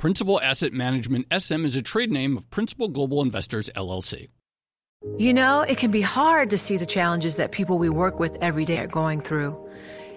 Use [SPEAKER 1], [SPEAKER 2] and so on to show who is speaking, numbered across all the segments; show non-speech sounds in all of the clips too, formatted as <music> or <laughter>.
[SPEAKER 1] Principal Asset Management SM is a trade name of Principal Global Investors LLC.
[SPEAKER 2] You know, it can be hard to see the challenges that people we work with every day are going through.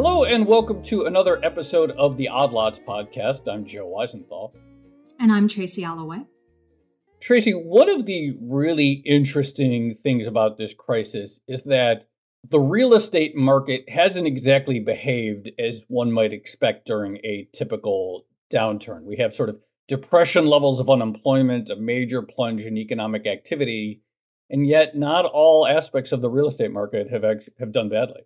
[SPEAKER 1] Hello, and welcome to another episode of the Odd Lots podcast. I'm Joe Weisenthal.
[SPEAKER 3] And I'm Tracy Alloway.
[SPEAKER 1] Tracy, one of the really interesting things about this crisis is that the real estate market hasn't exactly behaved as one might expect during a typical downturn. We have sort of depression levels of unemployment, a major plunge in economic activity, and yet not all aspects of the real estate market have have done badly.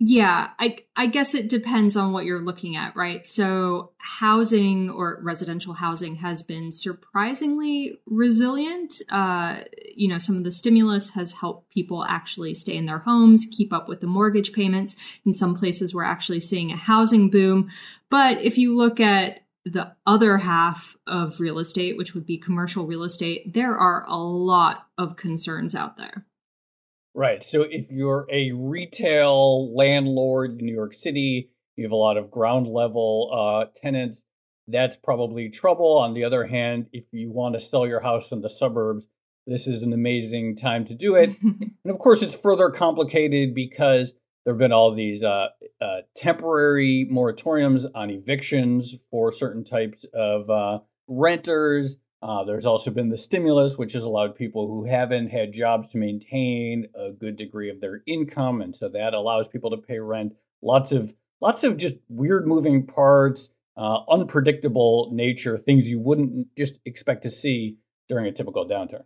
[SPEAKER 3] Yeah, I I guess it depends on what you're looking at, right? So housing or residential housing has been surprisingly resilient. Uh, you know, some of the stimulus has helped people actually stay in their homes, keep up with the mortgage payments. In some places, we're actually seeing a housing boom. But if you look at the other half of real estate, which would be commercial real estate, there are a lot of concerns out there.
[SPEAKER 1] Right. So if you're a retail landlord in New York City, you have a lot of ground level uh, tenants. That's probably trouble. On the other hand, if you want to sell your house in the suburbs, this is an amazing time to do it. <laughs> and of course, it's further complicated because there have been all these uh, uh, temporary moratoriums on evictions for certain types of uh, renters. Uh, there's also been the stimulus, which has allowed people who haven't had jobs to maintain a good degree of their income, and so that allows people to pay rent. Lots of lots of just weird moving parts, uh, unpredictable nature, things you wouldn't just expect to see during a typical downturn.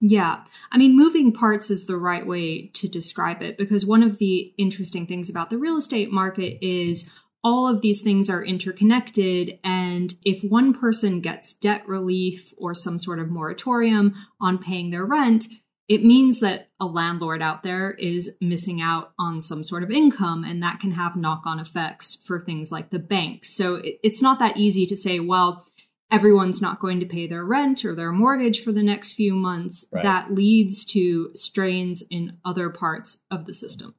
[SPEAKER 3] Yeah. I mean, moving parts is the right way to describe it because one of the interesting things about the real estate market is all of these things are interconnected. And if one person gets debt relief or some sort of moratorium on paying their rent, it means that a landlord out there is missing out on some sort of income, and that can have knock on effects for things like the banks. So it's not that easy to say, well, everyone's not going to pay their rent or their mortgage for the next few months. Right. That leads to strains in other parts of the system.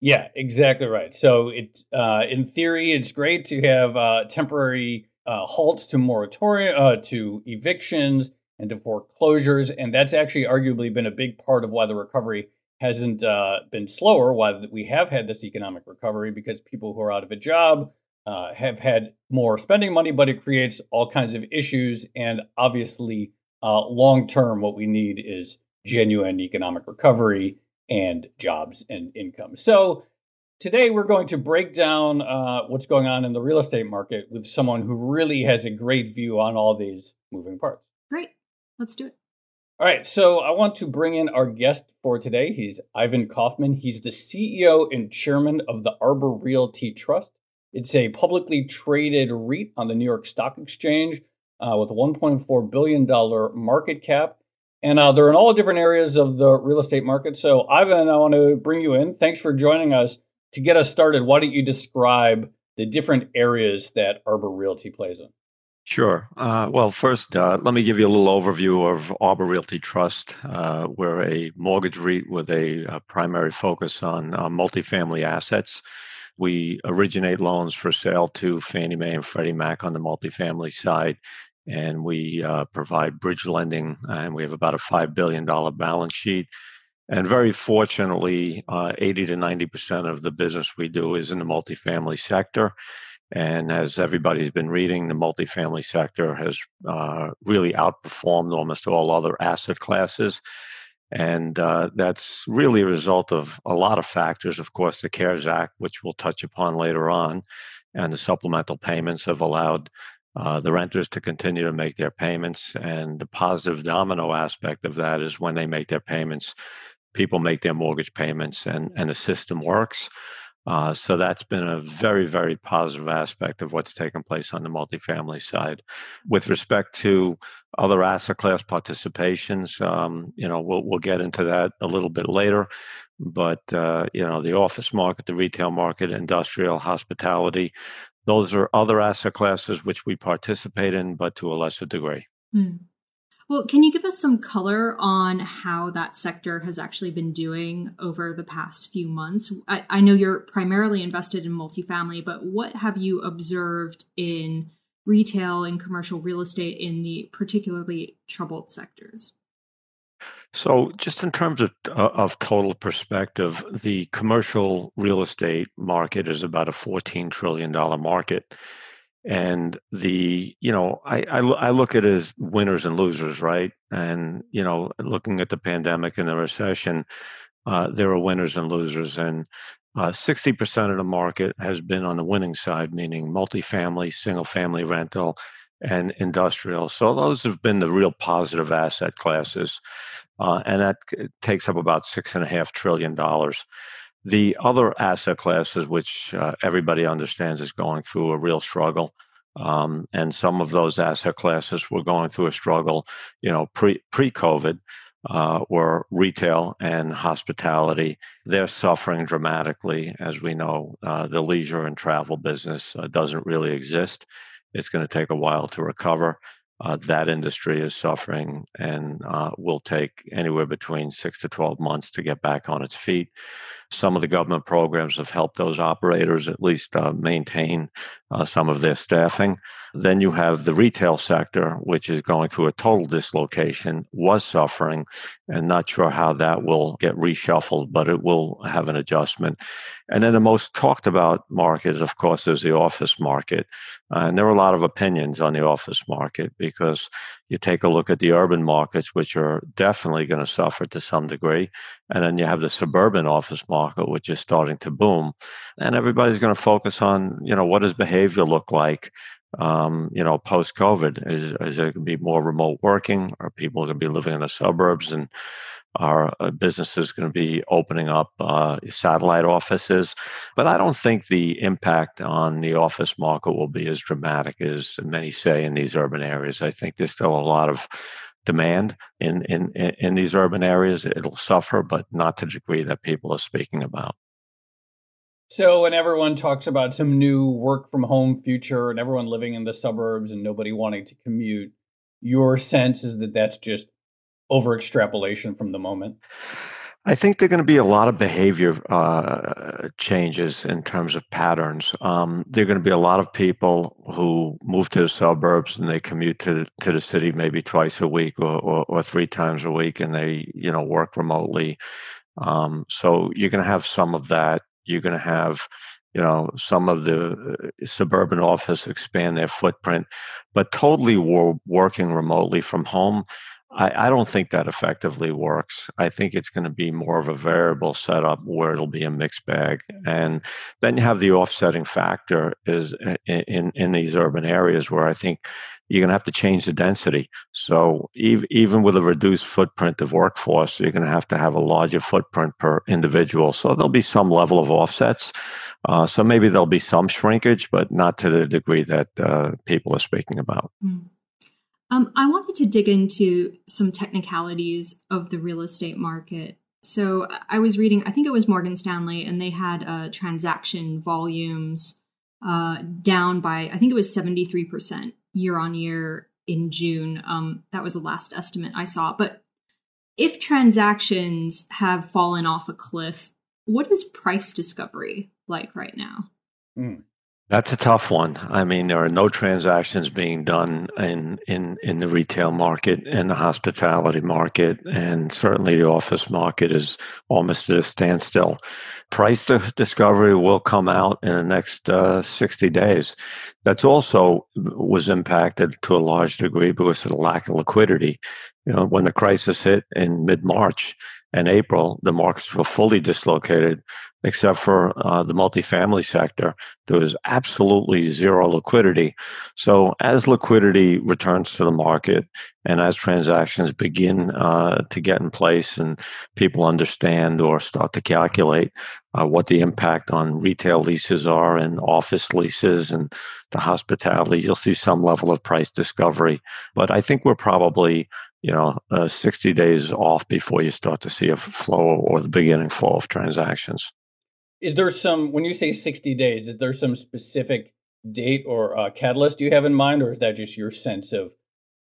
[SPEAKER 1] Yeah, exactly right. So it, uh, in theory, it's great to have uh, temporary uh, halts to moratorium, uh, to evictions, and to foreclosures, and that's actually arguably been a big part of why the recovery hasn't uh, been slower. Why we have had this economic recovery because people who are out of a job uh, have had more spending money, but it creates all kinds of issues. And obviously, long term, what we need is genuine economic recovery and jobs and income. So today we're going to break down uh, what's going on in the real estate market with someone who really has a great view on all these moving parts.
[SPEAKER 3] Great. Let's do it.
[SPEAKER 1] All right, so I want to bring in our guest for today. He's Ivan Kaufman. He's the CEO and chairman of the Arbor Realty Trust. It's a publicly traded REIT on the New York Stock Exchange uh, with a $1.4 billion market cap and uh, they're in all different areas of the real estate market. So, Ivan, I want to bring you in. Thanks for joining us. To get us started, why don't you describe the different areas that Arbor Realty plays in?
[SPEAKER 4] Sure. Uh, well, first, uh, let me give you a little overview of Arbor Realty Trust. Uh, we're a mortgage REIT with a, a primary focus on uh, multifamily assets. We originate loans for sale to Fannie Mae and Freddie Mac on the multifamily side, and we uh, provide bridge lending, and we have about a $5 billion balance sheet. And very fortunately, uh, 80 to 90% of the business we do is in the multifamily sector. And as everybody's been reading, the multifamily sector has uh, really outperformed almost all other asset classes. And uh, that's really a result of a lot of factors. Of course, the CARES Act, which we'll touch upon later on, and the supplemental payments have allowed uh, the renters to continue to make their payments. And the positive domino aspect of that is when they make their payments, people make their mortgage payments and, and the system works. Uh, so that's been a very, very positive aspect of what's taken place on the multifamily side. With respect to other asset class participations, um, you know, we'll we'll get into that a little bit later. But uh, you know, the office market, the retail market, industrial, hospitality, those are other asset classes which we participate in, but to a lesser degree.
[SPEAKER 3] Hmm. Well, can you give us some color on how that sector has actually been doing over the past few months? I, I, know you're primarily invested in multifamily, but what have you observed in retail and commercial real estate in the particularly troubled sectors?
[SPEAKER 4] So, just in terms of uh, of total perspective, the commercial real estate market is about a fourteen trillion dollar market and the you know I, I, I look at it as winners and losers right? And you know looking at the pandemic and the recession uh, there are winners and losers and uh, 60% of the market has been on the winning side meaning multifamily single family rental and industrial. So those have been the real positive asset classes uh, and that takes up about six and a half trillion dollars the other asset classes, which uh, everybody understands is going through a real struggle, um, and some of those asset classes were going through a struggle, you know, pre pre COVID, uh, were retail and hospitality. They're suffering dramatically, as we know. Uh, the leisure and travel business uh, doesn't really exist. It's going to take a while to recover uh, that industry is suffering and uh, will take anywhere between six to 12 months to get back on its feet. Some of the government programs have helped those operators at least uh, maintain uh, some of their staffing. Then you have the retail sector, which is going through a total dislocation, was suffering, and not sure how that will get reshuffled, but it will have an adjustment. And then the most talked about market, of course, is the office market. Uh, and there are a lot of opinions on the office market because you take a look at the urban markets, which are definitely going to suffer to some degree. And then you have the suburban office market, which is starting to boom. And everybody's going to focus on, you know, what does behavior look like? um, you know, post COVID? Is, is there going to be more remote working? Are people going to be living in the suburbs? And are uh, businesses going to be opening up uh, satellite offices? But I don't think the impact on the office market will be as dramatic as many say in these urban areas. I think there's still a lot of demand in, in, in these urban areas. It'll suffer, but not to the degree that people are speaking about.
[SPEAKER 1] So when everyone talks about some new work from home future and everyone living in the suburbs and nobody wanting to commute, your sense is that that's just over extrapolation from the moment.
[SPEAKER 4] I think there are going to be a lot of behavior uh, changes in terms of patterns. Um, there are going to be a lot of people who move to the suburbs and they commute to to the city maybe twice a week or, or, or three times a week, and they you know work remotely. Um, so you're going to have some of that you're going to have you know some of the uh, suburban office expand their footprint but totally working remotely from home I, I, don't think that effectively works. I think it's going to be more of a variable setup where it'll be a mixed bag, and then you have the offsetting factor is uh, in in, these urban areas where I think you're going to have to change the density. So even, even with a reduced footprint of workforce, you're going to have to have a larger footprint per individual. So there'll be some level of offsets. Uh, so maybe there'll be some shrinkage, but not to the degree that uh, people are speaking about.
[SPEAKER 3] Mm. Um, I wanted to dig into some technicalities of the real estate market. So I was reading, I think it was Morgan Stanley, and they had uh, transaction volumes uh, down by, I think it was 73% year on year in June. Um, that was the last estimate I saw. But if transactions have fallen off a cliff, what is price discovery like right now?
[SPEAKER 4] Mm. That's a tough one. I mean, there are no transactions being done in, in, in the retail market and the hospitality market, and certainly the office market is almost at a standstill. Price discovery will come out in the next uh, 60 days. That's also was impacted to a large degree because of the lack of liquidity. You know, when the crisis hit in mid March and April, the markets were fully dislocated except for uh, the multifamily sector. There was absolutely zero liquidity. So, as liquidity returns to the market and as transactions begin uh, to get in place and people understand or start to calculate uh, what the impact on retail leases are and office leases and the hospitality, you'll see some level of price discovery. But I think we're probably you know, uh, 60 days off before you start to see a flow or the beginning flow of transactions.
[SPEAKER 1] Is there some when you say sixty days? Is there some specific date or uh, catalyst you have in mind, or is that just your sense of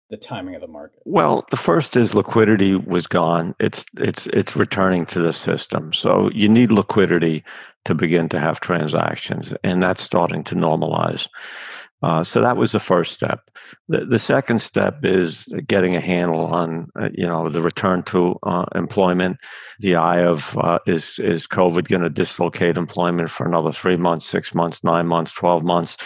[SPEAKER 1] the timing of the market?
[SPEAKER 4] Well, the first is liquidity was gone. It's it's it's returning to the system. So you need liquidity to begin to have transactions, and that's starting to normalize. Uh, so that was the first step. The, the second step is getting a handle on, uh, you know, the return to uh, employment. The eye of uh, is is COVID going to dislocate employment for another three months, six months, nine months, twelve months,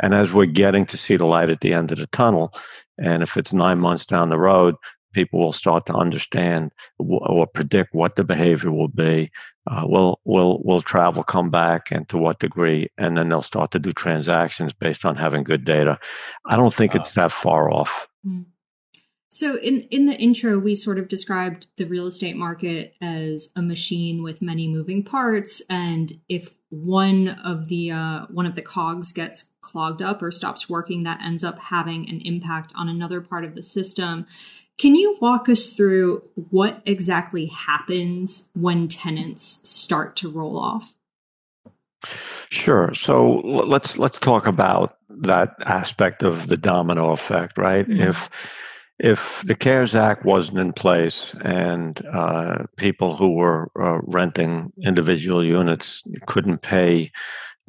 [SPEAKER 4] and as we're getting to see the light at the end of the tunnel, and if it's nine months down the road, people will start to understand or predict what the behavior will be. Uh, will will will travel come back and to what degree, and then they'll start to do transactions based on having good data. I don't think it's that far off. Hmm.
[SPEAKER 3] So in in the intro, we sort of described the real estate market as a machine with many moving parts, and if one of the uh, one of the cogs gets clogged up or stops working, that ends up having an impact on another part of the system. Can you walk us through what exactly happens when tenants start to roll off?
[SPEAKER 4] Sure. So let's let's talk about that aspect of the domino effect, right? Mm-hmm. If if the CARES Act wasn't in place and uh, people who were uh, renting individual units couldn't pay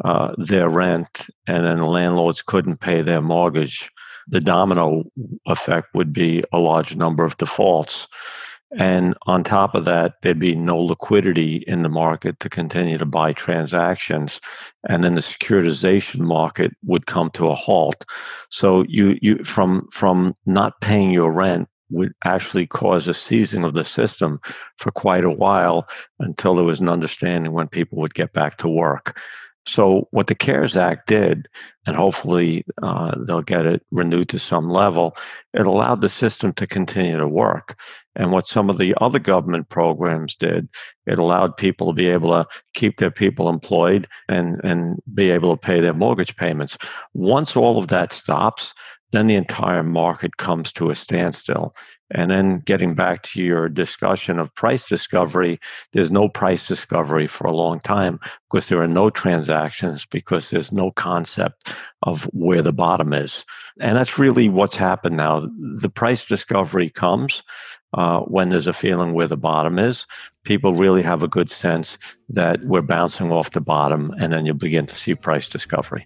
[SPEAKER 4] uh, their rent, and then the landlords couldn't pay their mortgage, the domino effect would be a large number of defaults. And on top of that, there'd be no liquidity in the market to continue to buy transactions. And then the securitization market would come to a halt. So you, you from from not paying your rent would actually cause a seizing of the system for quite a while until there was an understanding when people would get back to work. So, what the CARES Act did, and hopefully uh, they'll get it renewed to some level, it allowed the system to continue to work. And what some of the other government programs did, it allowed people to be able to keep their people employed and, and be able to pay their mortgage payments. Once all of that stops, then the entire market comes to a standstill. And then getting back to your discussion of price discovery, there's no price discovery for a long time because there are no transactions because there's no concept of where the bottom is. And that's really what's happened now. The price discovery comes uh, when there's a feeling where the bottom is. People really have a good sense that we're bouncing off the bottom, and then you begin to see price discovery.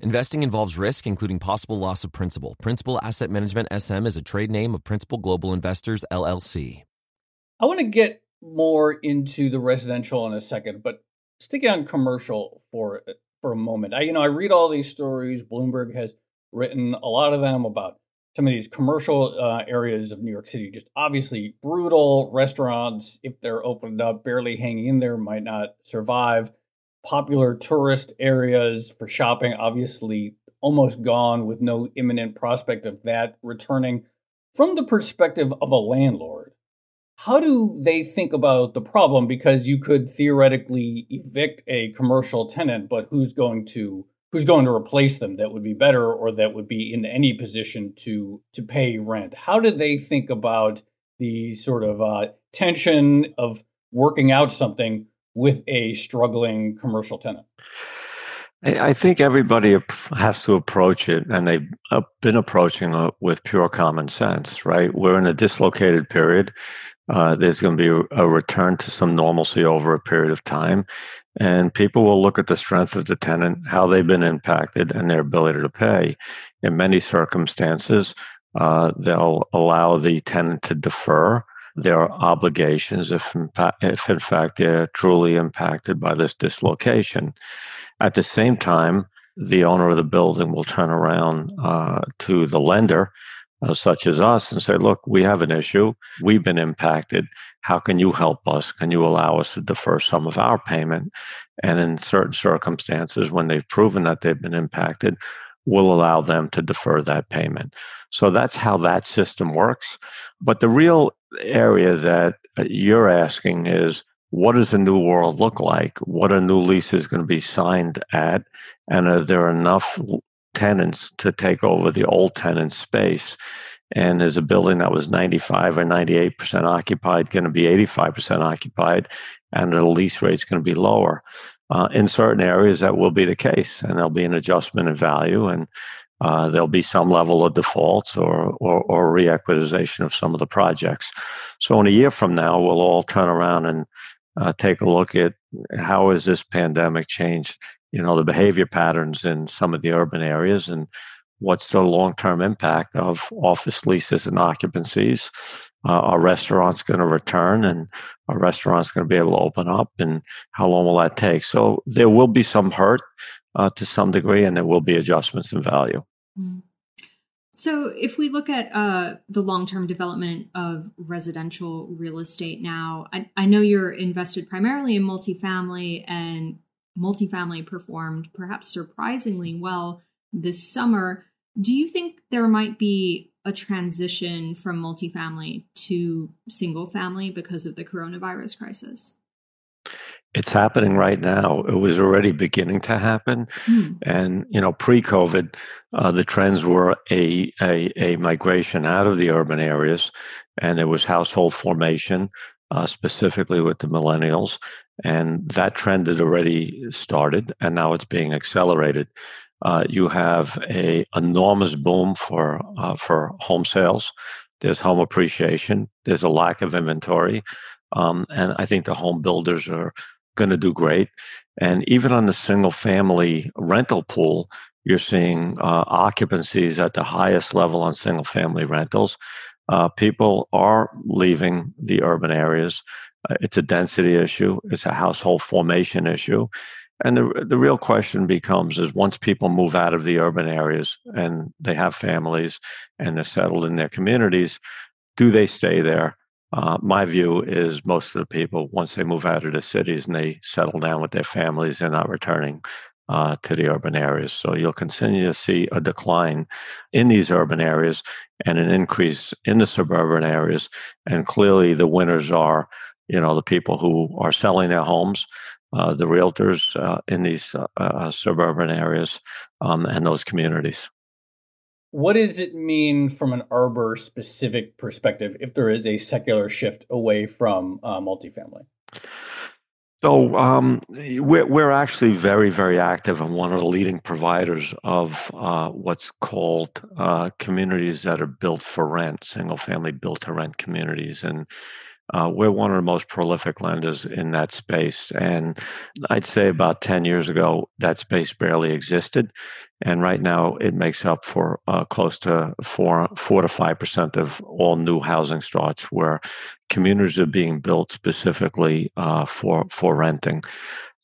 [SPEAKER 5] Investing involves risk, including possible loss of principal. Principal Asset Management SM is a trade name of Principal Global Investors, LLC.
[SPEAKER 1] I want to get more into the residential in a second, but sticking on commercial for for a moment. I you know, I read all these stories. Bloomberg has written a lot of them about some of these commercial uh, areas of New York City, just obviously brutal. Restaurants, if they're opened up, barely hanging in there, might not survive popular tourist areas for shopping obviously almost gone with no imminent prospect of that returning. From the perspective of a landlord, how do they think about the problem? Because you could theoretically evict a commercial tenant, but who's going to who's going to replace them that would be better or that would be in any position to to pay rent. How do they think about the sort of uh, tension of working out something with a struggling commercial tenant?
[SPEAKER 4] I think everybody has to approach it, and they've uh, been approaching it with pure common sense, right? We're in a dislocated period. Uh, there's going to be a return to some normalcy over a period of time. And people will look at the strength of the tenant, how they've been impacted, and their ability to pay. In many circumstances, uh, they'll allow the tenant to defer their obligations if if in fact they're truly impacted by this dislocation. At the same time, the owner of the building will turn around uh, to the lender, uh, such as us, and say, Look, we have an issue. We've been impacted. How can you help us? Can you allow us to defer some of our payment? And in certain circumstances, when they've proven that they've been impacted, we'll allow them to defer that payment. So that's how that system works. But the real area that uh, you're asking is what does the new world look like? What a new lease is going to be signed at? And are there enough tenants to take over the old tenant space? And is a building that was 95 or 98% occupied going to be 85% occupied? And the lease rate is going to be lower. Uh, in certain areas, that will be the case, and there'll be an adjustment in value. And uh, there'll be some level of defaults or, or, or reequitization of some of the projects. So in a year from now, we'll all turn around and uh, take a look at how has this pandemic changed, you know, the behavior patterns in some of the urban areas and what's the long-term impact of office leases and occupancies. Uh, are restaurants going to return and our restaurants going to be able to open up and how long will that take? So there will be some hurt uh, to some degree, and there will be adjustments in value. Mm.
[SPEAKER 3] So, if we look at uh, the long term development of residential real estate now, I, I, know you're invested primarily in multifamily, and multifamily performed perhaps surprisingly well this summer. Do you think there might be a transition from multifamily to single family because of the coronavirus crisis?
[SPEAKER 4] it's happening right now. It was already beginning to happen, mm. and you know, pre-COVID, uh, the trends were a, a, a migration out of the urban areas, and there was household formation, uh, specifically with the millennials, and that trend had already started, and now it's being accelerated. Uh, you have a enormous boom for uh, for home sales. There's home appreciation. There's a lack of inventory, um, and I think the home builders are going to do great. And even on the single family rental pool, you're seeing uh, occupancies at the highest level on single family rentals. Uh, people are leaving the urban areas. Uh, it's a density issue, it's a household formation issue. And the, the real question becomes is once people move out of the urban areas and they have families and they're settled in their communities, do they stay there? Uh, my view is most of the people, once they move out of the cities and they settle down with their families, they're not returning uh, to the urban areas. So you'll continue to see a decline in these urban areas and an increase in the suburban areas. And clearly, the winners are, you know, the people who are selling their homes, uh, the realtors uh, in these uh, uh, suburban areas, um, and those communities
[SPEAKER 1] what does it mean from an arbor specific perspective if there is a secular shift away from uh, multifamily?
[SPEAKER 4] So um, we're, we're actually very, very active and one of the leading providers of uh, what's called uh, communities that are built for rent, single family built to rent communities. And uh, we're one of the most prolific lenders in that space. And I'd say about 10 years ago, that space barely existed. And right now, it makes up for uh, close to four, four to 5% of all new housing starts where communities are being built specifically uh, for, for renting.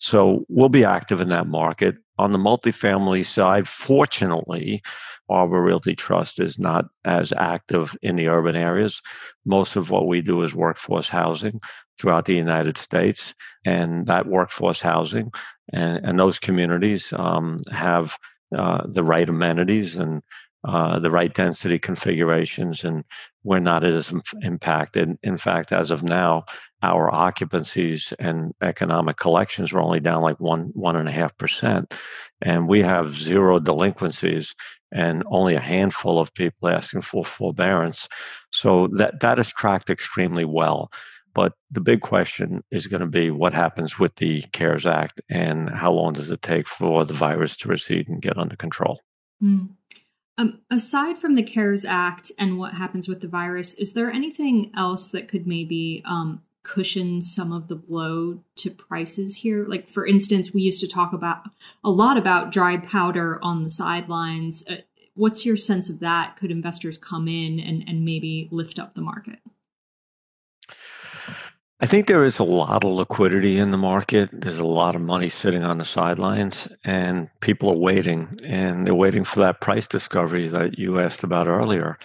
[SPEAKER 4] So we'll be active in that market. On the multifamily side, fortunately, Arbor Realty Trust is not as active in the urban areas. Most of what we do is workforce housing throughout the United States, and that workforce housing and, and those communities um, have uh, the right amenities and uh, the right density configurations, and we're not as impacted. In fact, as of now, our occupancies and economic collections were only down like one one and a half percent, and we have zero delinquencies and only a handful of people asking for forbearance. So that that is tracked extremely well. But the big question is going to be what happens with the CARES Act and how long does it take for the virus to recede and get under control?
[SPEAKER 3] Mm. Um, aside from the CARES Act and what happens with the virus, is there anything else that could maybe um, cushion some of the blow to prices here? Like, for instance, we used to talk about a lot about dry powder on the sidelines. Uh, what's your sense of that? Could investors come in and, and maybe lift up the market?
[SPEAKER 4] I think there is a lot of liquidity in the market. There's a lot of money sitting on the sidelines, and people are waiting, and they're waiting for that price discovery that you asked about earlier.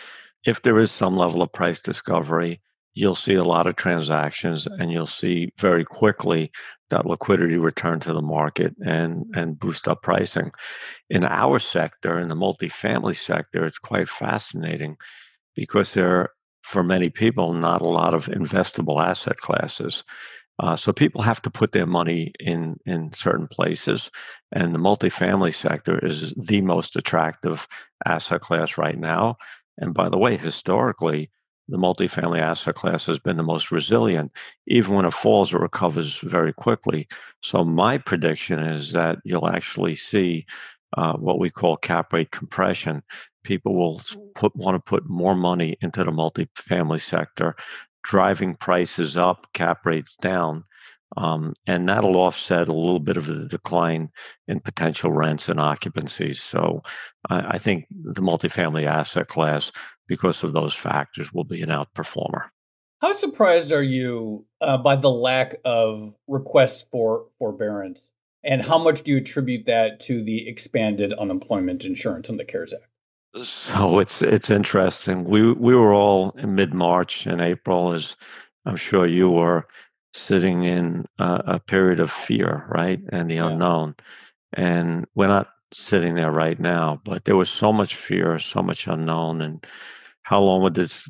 [SPEAKER 4] If there is some level of price discovery, you'll see a lot of transactions, and you'll see very quickly that liquidity return to the market and and boost up pricing. In our sector, in the multifamily sector, it's quite fascinating because there for many people, not a lot of investable asset classes. Uh, so people have to put their money in in certain places, and the multifamily sector is the most attractive asset class right now. And by the way, historically, the multifamily asset class has been the most resilient. Even when it falls, it recovers very quickly. So my prediction is that you'll actually see uh, what we call cap rate compression people will put, want to put more money into the multifamily sector, driving prices up, cap rates down. Um, and that'll offset a little bit of the decline in potential rents and occupancies. So I, I think the multifamily asset class, because of those factors, will be an outperformer.
[SPEAKER 1] How surprised are you uh, by the lack of requests for forbearance? And how much do you attribute that to the expanded unemployment insurance and the CARES Act?
[SPEAKER 4] So it's it's interesting. We we were all in mid March and April, as I'm sure you were, sitting in a, a period of fear, right, and the yeah. unknown. And we're not sitting there right now, but there was so much fear, so much unknown, and how long would this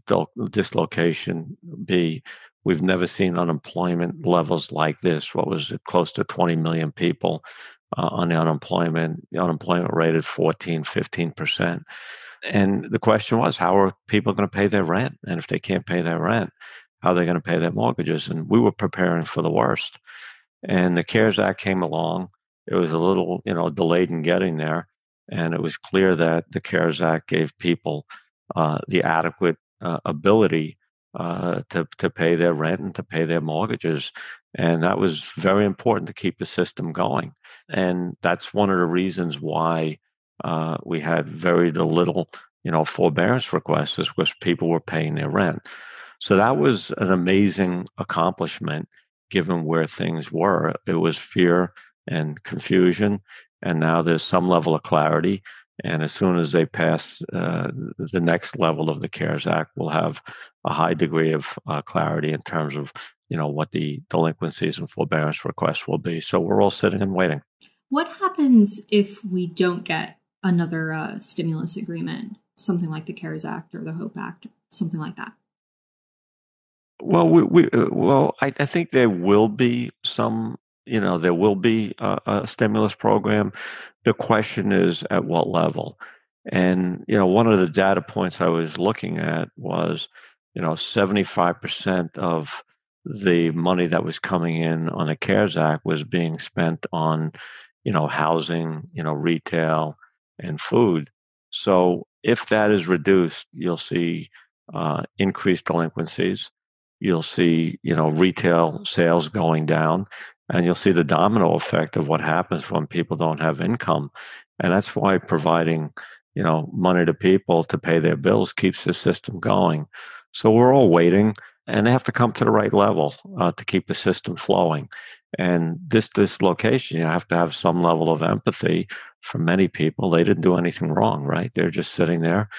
[SPEAKER 4] dislocation be? We've never seen unemployment levels like this. What was it? Close to 20 million people uh, on the unemployment. The unemployment rate at 14, 15%. And the question was, how are people going to pay their rent? And if they can't pay their rent, how are they going to pay their mortgages? And we were preparing for the worst. And the CARES Act came along. It was a little, you know, delayed in getting there. And it was clear that the CARES Act gave people uh, the adequate uh, ability uh, to to pay their rent and to pay their mortgages, and that was very important to keep the system going. And that's one of the reasons why uh, we had very little, you know, forbearance requests, is because people were paying their rent. So that was an amazing accomplishment, given where things were. It was fear and confusion, and now there's some level of clarity. And as soon as they pass uh, the next level of the CARES Act, we'll have a high degree of uh, clarity in terms of you know what the delinquencies and forbearance requests will be. So we're all sitting and waiting.
[SPEAKER 3] What happens if we don't get another uh, stimulus agreement, something like the CARES Act or the HOPE Act, something like that?
[SPEAKER 4] Well, we, we uh, well, I, I, think there will be some. You know, there will be a, a stimulus program. The question is at what level. And you know, one of the data points I was looking at was, you know, seventy-five percent of the money that was coming in on the CARES Act was being spent on, you know, housing, you know, retail and food. So if that is reduced, you'll see uh, increased delinquencies. You'll see, you know, retail sales going down, and you'll see the domino effect of what happens when people don't have income. And that's why providing, you know, money to people to pay their bills keeps the system going. So we're all waiting and they have to come to the right level uh, to keep the system flowing. And this dislocation, you have to have some level of empathy for many people. They didn't do anything wrong, right? They're just sitting there.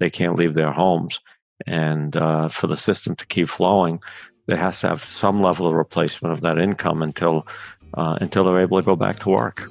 [SPEAKER 4] They can't leave their homes. And uh, for the system to keep flowing, there has to have some level of replacement of that income until uh, until they're able to go back to work.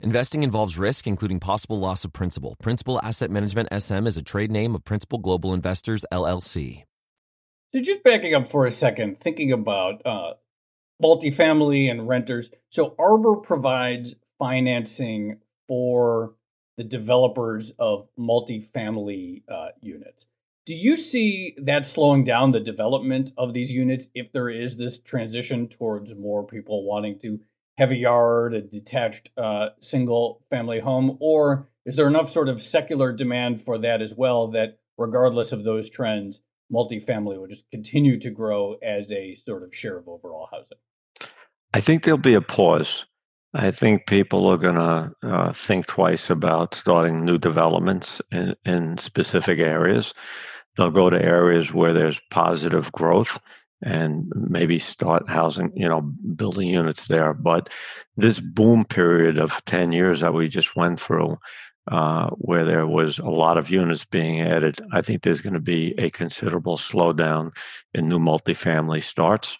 [SPEAKER 5] Investing involves risk, including possible loss of principal. Principal Asset Management SM is a trade name of Principal Global Investors, LLC.
[SPEAKER 1] So, just backing up for a second, thinking about uh, multifamily and renters. So, Arbor provides financing for the developers of multifamily uh, units. Do you see that slowing down the development of these units if there is this transition towards more people wanting to a yard, a detached uh, single family home? Or is there enough sort of secular demand for that as well that, regardless of those trends, multifamily will just continue to grow as a sort of share of overall housing?
[SPEAKER 4] I think there'll be a pause. I think people are going to uh, think twice about starting new developments in, in specific areas. They'll go to areas where there's positive growth and maybe start housing, you know, building units there. But this boom period of 10 years that we just went through, uh, where there was a lot of units being added, I think there's going to be a considerable slowdown in new multifamily starts.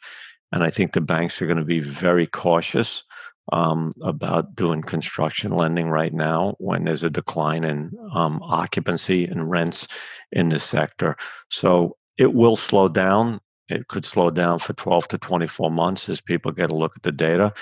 [SPEAKER 4] And I think the banks are going to be very cautious um, about doing construction lending right now when there's a decline in um, occupancy and rents in this sector. So it will slow down. It could slow down for 12 to 24 months as people get a look at the data,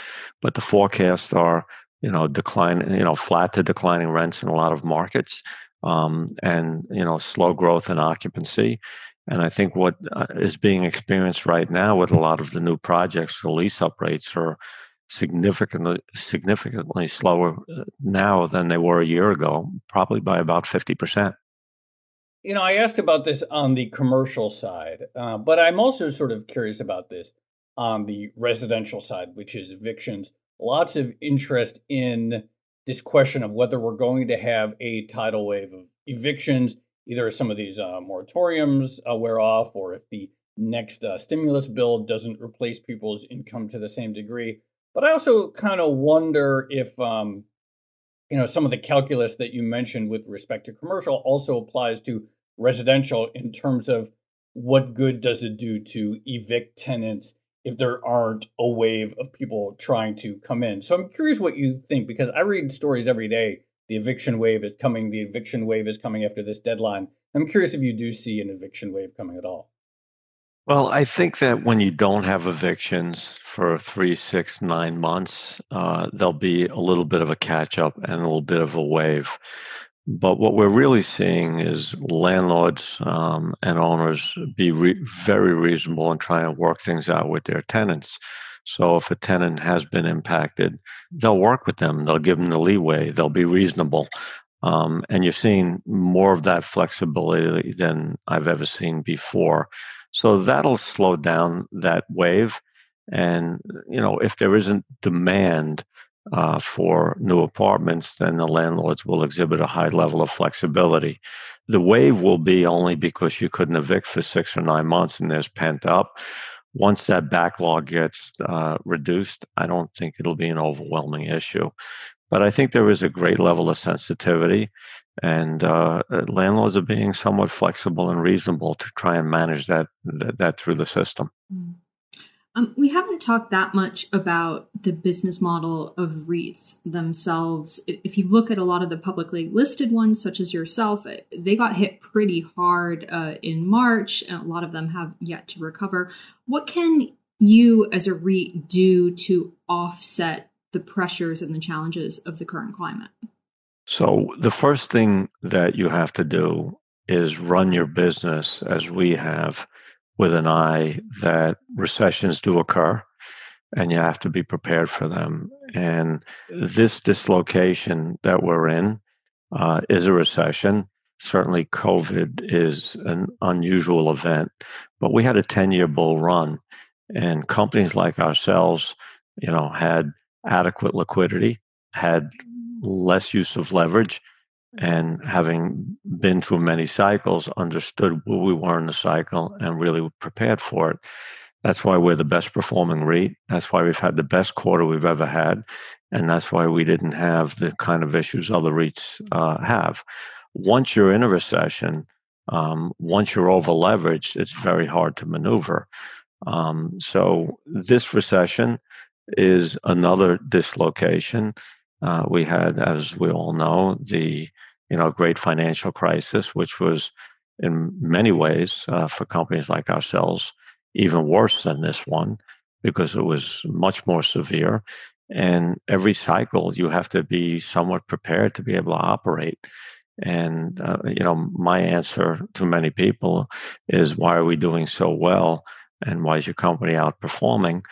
[SPEAKER 4] but the forecasts are, you know, decline, you know, flat to declining rents in a lot of markets, um, and you know, slow growth in occupancy. And I think what uh, being experienced right now with a lot of the new projects, the lease up rates are significantly significantly slower uh, now than they were a year ago, probably by about fifty percent.
[SPEAKER 1] You know, I asked about this on the commercial side, uh, but I'm also sort of curious about this on the residential side, which is evictions. Lots of interest in this question of whether we're going to have a tidal wave of evictions, either as some of these uh, moratoriums uh, wear off, or if the next uh, stimulus bill doesn't replace people's income to the same degree. But I also kind of wonder if, um, you know, some of the calculus that you mentioned with respect to commercial also applies to residential in terms of what good does it do to evict tenants if there aren't a wave of people trying to come in. So I'm curious what you think because I read stories every day. The eviction wave is coming. The eviction wave is coming after this deadline. I'm curious if you do see an eviction wave coming at all.
[SPEAKER 4] Well, I think that when you don't have evictions for three, six, nine months, uh, there'll be a little bit of a catch up and a little bit of a wave. But what we're really seeing is landlords um, and owners be re- very reasonable and try and work things out with their tenants. So if a tenant has been impacted, they'll work with them. They'll give them the leeway. They'll be reasonable. Um, and you're seeing more of that flexibility than I've ever seen before. So that'll slow down that wave. And, you know, if there isn't demand uh, for new apartments, then the landlords will exhibit a high level of flexibility. The wave will be only because you couldn't evict for six or nine months and there's pent up. Once that backlog gets uh, reduced, I don't think it'll be an overwhelming issue. But I think there is a great level of sensitivity and uh, landlords are being somewhat flexible and reasonable to try and manage that that, that through the system.
[SPEAKER 3] Mm. Um, we haven't talked that much about the business model of REITs themselves. If you look at a lot of the publicly listed ones, such as yourself, uh, they got hit pretty hard uh, in March, and a lot of them have yet to recover. What can you, as a REIT, do to offset the pressures and the challenges of the current climate?
[SPEAKER 4] So, the first thing that you have to do is run your business as we have with an eye that recessions do occur and you have to be prepared for them. And this dislocation that we're in uh, is a recession. Certainly, COVID is an unusual event, but we had a 10 year bull run, and companies like ourselves, you know, had adequate liquidity, had less use of leverage and having been through many cycles, understood where we were in the cycle and really prepared for it. That's why we're the best performing REIT. That's why we've had the best quarter we've ever had. And that's why we didn't have the kind of issues other REITs uh, have. Once you're in a recession, um, once you're over leveraged, it's very hard to maneuver. Um, so this recession is another dislocation. Uh, we had, as we all know, the you know great financial crisis, which was in many ways uh, for companies like ourselves even worse than this one because it was much more severe. And every cycle, you have to be somewhat prepared to be able to operate. And, uh, you know, my answer to many people is why are we doing so well? And why is your company outperforming?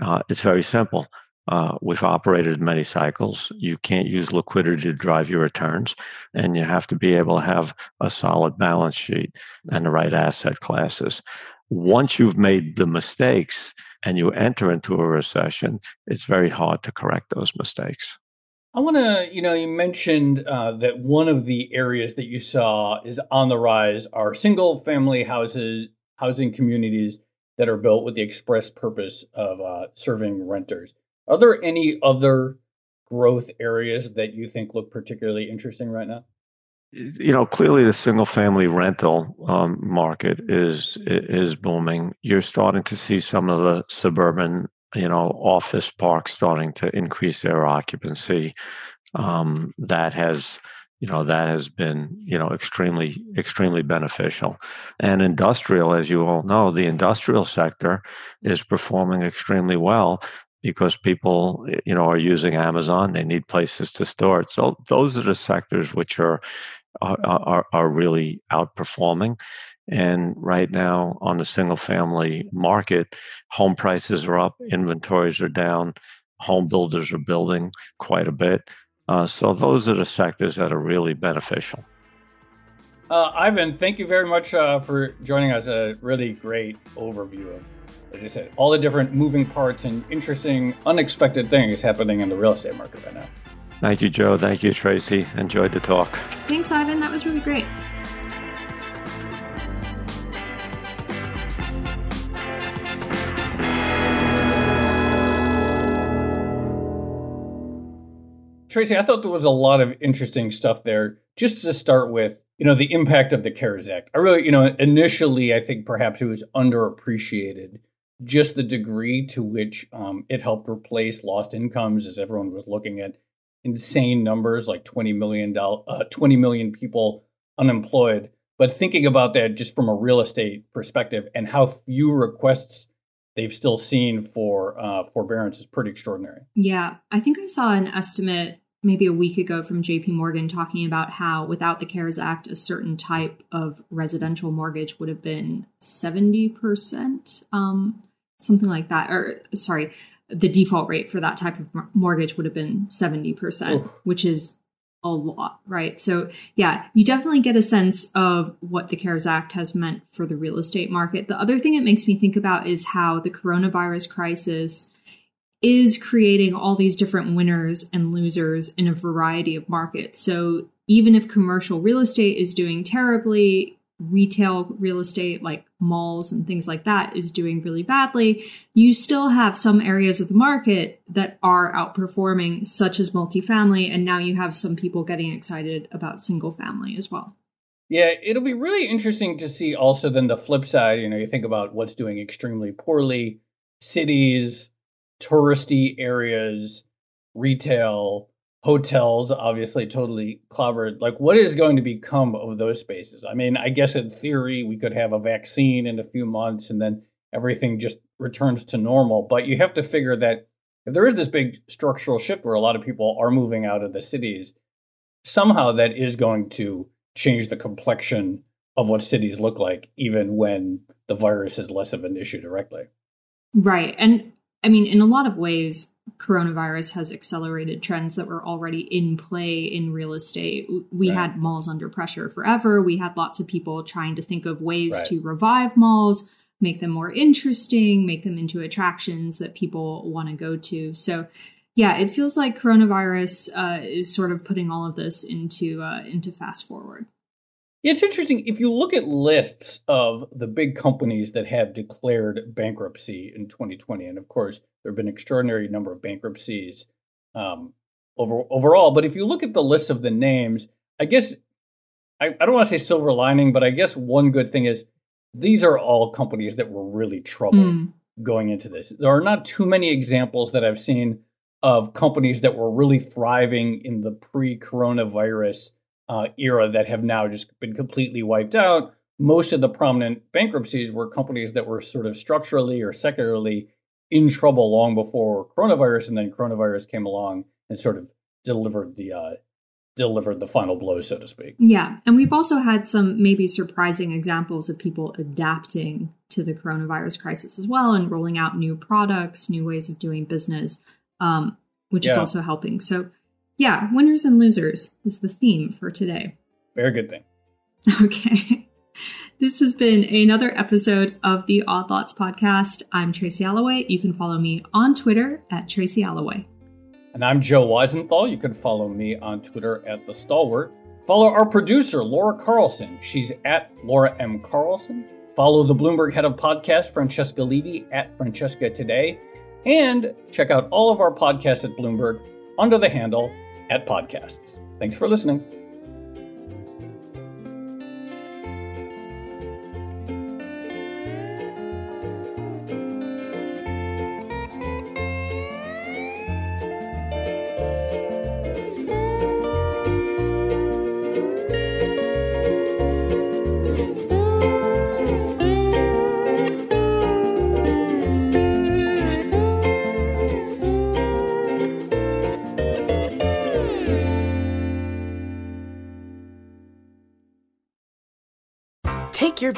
[SPEAKER 4] Uh, it's very simple. Uh, we've operated many cycles. You can't use liquidity to drive your returns, and you have to be able to have a solid balance sheet and the right asset classes. Once you've made the mistakes and you enter into a recession, it's very hard to correct those mistakes.
[SPEAKER 1] I want to, you know, you mentioned uh, that one of the areas that you saw is on the rise are single family houses, housing communities that are built with the express purpose of uh, serving renters. Are there any other growth areas that you think look particularly interesting right now?
[SPEAKER 4] You know, clearly the single family rental um, market is is booming. You're starting to see some of the suburban you know office parks starting to increase their occupancy um, that has you know that has been you know extremely extremely beneficial. And industrial as you all know the industrial sector is performing extremely well because people you know are using amazon. They need places to store it. So those are the sectors which are are, are, are really outperforming. And right now, on the single family market, home prices are up, inventories are down, home builders are building quite a bit. Uh, so, those are the sectors that are really beneficial.
[SPEAKER 1] Uh, Ivan, thank you very much uh, for joining us. A really great overview of, as I said, all the different moving parts and interesting, unexpected things happening in the real estate market right now.
[SPEAKER 4] Thank you, Joe. Thank you, Tracy. Enjoyed the talk.
[SPEAKER 3] Thanks, Ivan. That was really great.
[SPEAKER 1] Tracy, I thought there was a lot of interesting stuff there. Just to start with, you know, the impact of the CARES Act. I really, you know, initially, I think perhaps it was underappreciated just the degree to which um, it helped replace lost incomes as everyone was looking at insane numbers like 20 million, uh, 20 million people unemployed. But thinking about that just from a real estate perspective and how few requests they've still seen for uh, forbearance is pretty extraordinary.
[SPEAKER 3] Yeah, I think I saw an estimate maybe a week ago from JP Morgan talking about how without the CARES Act, a certain type of residential mortgage would have been 70%, um, something like that. Or, sorry, the default rate for that type of mortgage would have been 70%, Oof. which is a lot, right? So, yeah, you definitely get a sense of what the CARES Act has meant for the real estate market. The other thing it makes me think about is how the coronavirus crisis is creating all these different winners and losers in a variety of markets. So, even if commercial real estate is doing terribly, retail real estate like malls and things like that is doing really badly, you still have some areas of the market that are outperforming, such as multifamily. And now you have some people getting excited about single family as well.
[SPEAKER 1] Yeah, it'll be really interesting to see also then the flip side. You know, you think about what's doing extremely poorly cities, touristy areas, retail, hotels obviously totally clobbered. Like what is going to become of those spaces? I mean i guess in theory we could have a vaccine in a few months and then everything just returns to normal. But you have to figure that if there is this big structural shift where a lot of people are moving out of the cities somehow that is going to change the complexion of what cities look like even when the virus is less of an issue directly.
[SPEAKER 3] Right. And i mean in a lot of ways coronavirus has accelerated trends that were already in play in real estate. We right. had malls under pressure forever. We had lots of people trying to think of ways right. to revive malls, make them more interesting, make them into attractions that people want to go to. So, Yeah, it feels like coronavirus uh, is sort of putting all of this into uh, into fast forward.
[SPEAKER 1] It's interesting if you look at lists of the big companies that have declared bankruptcy in 2020, and of course there have been an extraordinary number of bankruptcies um, over overall. But if you look at the list of the names, I guess I, I don't want to say silver lining, but I guess one good thing is these are all companies that were really troubled mm. going into this. There are not too many examples that I've seen of companies that were really thriving in the pre-coronavirus uh, era that have now just been completely wiped out. Most of the prominent bankruptcies were companies that were sort of structurally or secularly in trouble long before coronavirus, and then coronavirus came along and sort of delivered the uh, delivered the final blow, so to speak.
[SPEAKER 3] Yeah, and we've also had some maybe surprising examples of people adapting to the coronavirus crisis as well, and rolling out new products, new ways of doing business, um, which yeah. is also helping. So, yeah, winners and losers is the theme for today.
[SPEAKER 1] Very good thing. <laughs>
[SPEAKER 3] Okay. This has been another episode of the Odd Lots podcast. I'm Tracy Alloway. You can follow me on Twitter at Tracy Alloway.
[SPEAKER 1] And I'm Joe Weisenthal. You can follow me on Twitter at The Stalwart. Follow our producer, Laura Carlson. She's at Laura M. Carlson. Follow the Bloomberg head of podcast, Francesca Levy, at Francesca Today. And check out all of our podcasts at Bloomberg under the handle at Podcasts. Thanks for listening.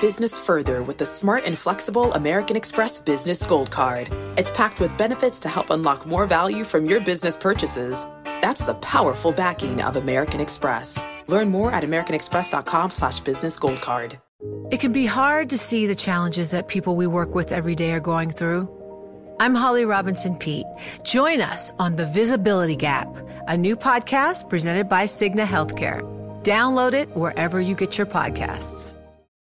[SPEAKER 6] Business further with the smart and flexible American Express Business Gold Card. It's packed with benefits to help unlock more value from your business purchases. That's the powerful backing of American Express. Learn more at americanexpress.com slash business gold card.
[SPEAKER 2] It can be hard to see the challenges that people we work with every day are going through. I'm Holly Robinson Peete. Join us on The Visibility Gap, a new podcast presented by Cigna Healthcare. Download it wherever you get your podcasts.